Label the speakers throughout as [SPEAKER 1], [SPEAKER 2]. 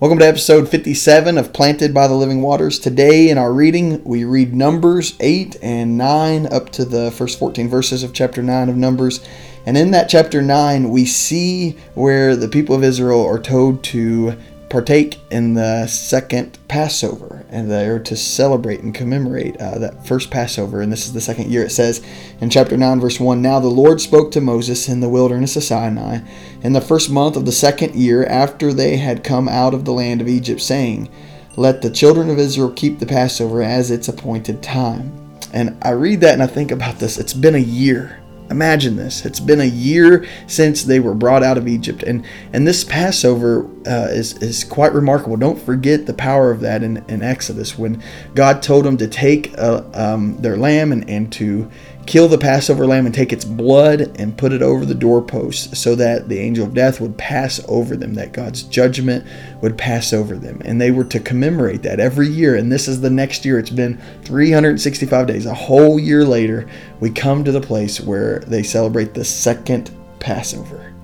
[SPEAKER 1] Welcome to episode 57 of Planted by the Living Waters. Today in our reading, we read Numbers 8 and 9 up to the first 14 verses of chapter 9 of Numbers. And in that chapter 9, we see where the people of Israel are told to partake in the second Passover, and they're to celebrate and commemorate uh, that first Passover. And this is the second year. It says in chapter 9, verse 1 Now the Lord spoke to Moses in the wilderness of Sinai in the first month of the second year after they had come out of the land of Egypt, saying, Let the children of Israel keep the Passover as its appointed time. And I read that and I think about this. It's been a year Imagine this. It's been a year since they were brought out of Egypt. And, and this Passover uh, is, is quite remarkable. Don't forget the power of that in, in Exodus when God told them to take uh, um, their lamb and, and to kill the Passover lamb and take its blood and put it over the doorposts so that the angel of death would pass over them, that God's judgment would pass over them. And they were to commemorate that every year. And this is the next year. It's been 365 days. A whole year later, we come to the place where they celebrate the second Passover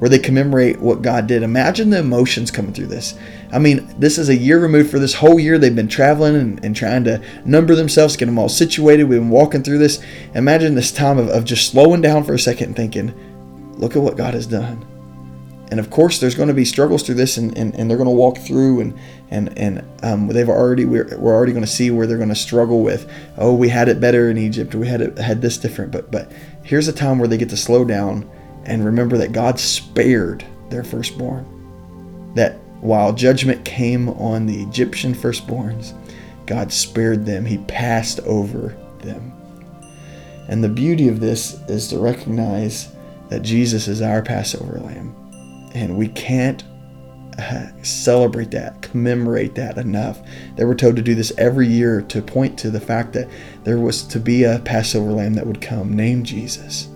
[SPEAKER 1] where they commemorate what God did. Imagine the emotions coming through this. I mean, this is a year removed for this whole year. They've been traveling and, and trying to number themselves, get them all situated. We've been walking through this. Imagine this time of, of just slowing down for a second and thinking, look at what God has done. And of course, there's going to be struggles through this, and, and, and they're going to walk through, and and and um, they've already we're, we're already going to see where they're going to struggle with. Oh, we had it better in Egypt. We had it had this different, but but here's a time where they get to slow down and remember that God spared their firstborn. That while judgment came on the Egyptian firstborns, God spared them. He passed over them. And the beauty of this is to recognize that Jesus is our Passover lamb. And we can't uh, celebrate that, commemorate that enough. They were told to do this every year to point to the fact that there was to be a Passover lamb that would come named Jesus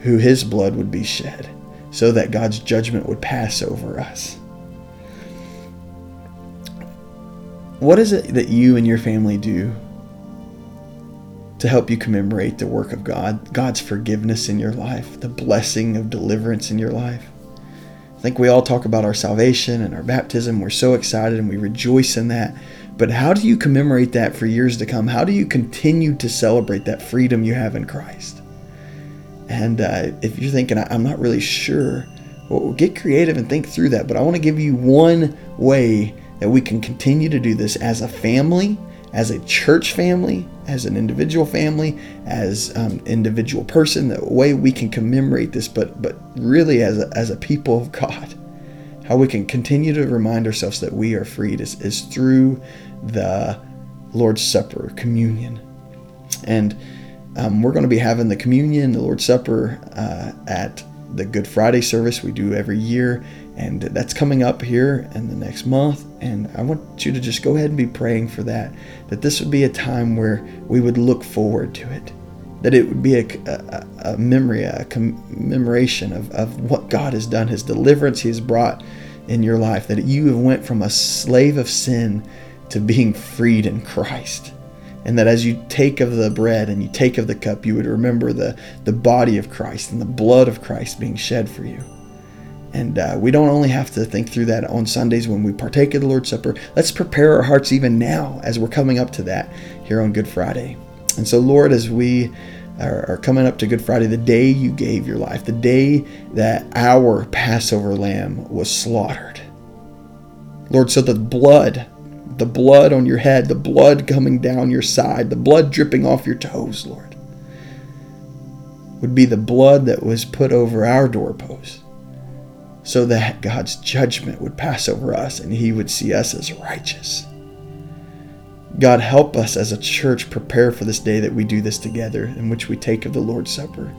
[SPEAKER 1] who his blood would be shed so that God's judgment would pass over us. What is it that you and your family do to help you commemorate the work of God, God's forgiveness in your life, the blessing of deliverance in your life? I think we all talk about our salvation and our baptism. We're so excited and we rejoice in that. But how do you commemorate that for years to come? How do you continue to celebrate that freedom you have in Christ? And uh, if you're thinking, I'm not really sure, well, get creative and think through that. But I want to give you one way that we can continue to do this as a family, as a church family, as an individual family, as um, individual person. The way we can commemorate this, but but really as a, as a people of God, how we can continue to remind ourselves that we are freed is, is through the Lord's Supper, communion, and um, we're going to be having the communion, the Lord's Supper uh, at the Good Friday service we do every year, and that's coming up here in the next month. And I want you to just go ahead and be praying for that, that this would be a time where we would look forward to it, that it would be a, a, a memory, a commemoration of, of what God has done, His deliverance He has brought in your life, that you have went from a slave of sin to being freed in Christ and that as you take of the bread and you take of the cup, you would remember the, the body of Christ and the blood of Christ being shed for you. And uh, we don't only have to think through that on Sundays when we partake of the Lord's Supper. Let's prepare our hearts even now as we're coming up to that here on Good Friday. And so, Lord, as we are, coming up to Good Friday, the day you gave your life, the day that our Passover lamb was slaughtered, Lord, so the blood the blood on your head, the blood coming down your side, the blood dripping off your toes, Lord, would be the blood that was put over our doorposts so that God's judgment would pass over us and He would see us as righteous. God, help us as a church prepare for this day that we do this together, in which we take of the Lord's Supper.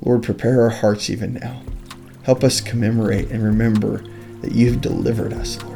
[SPEAKER 1] Lord, prepare our hearts even now. Help us commemorate and remember that you've delivered us, Lord.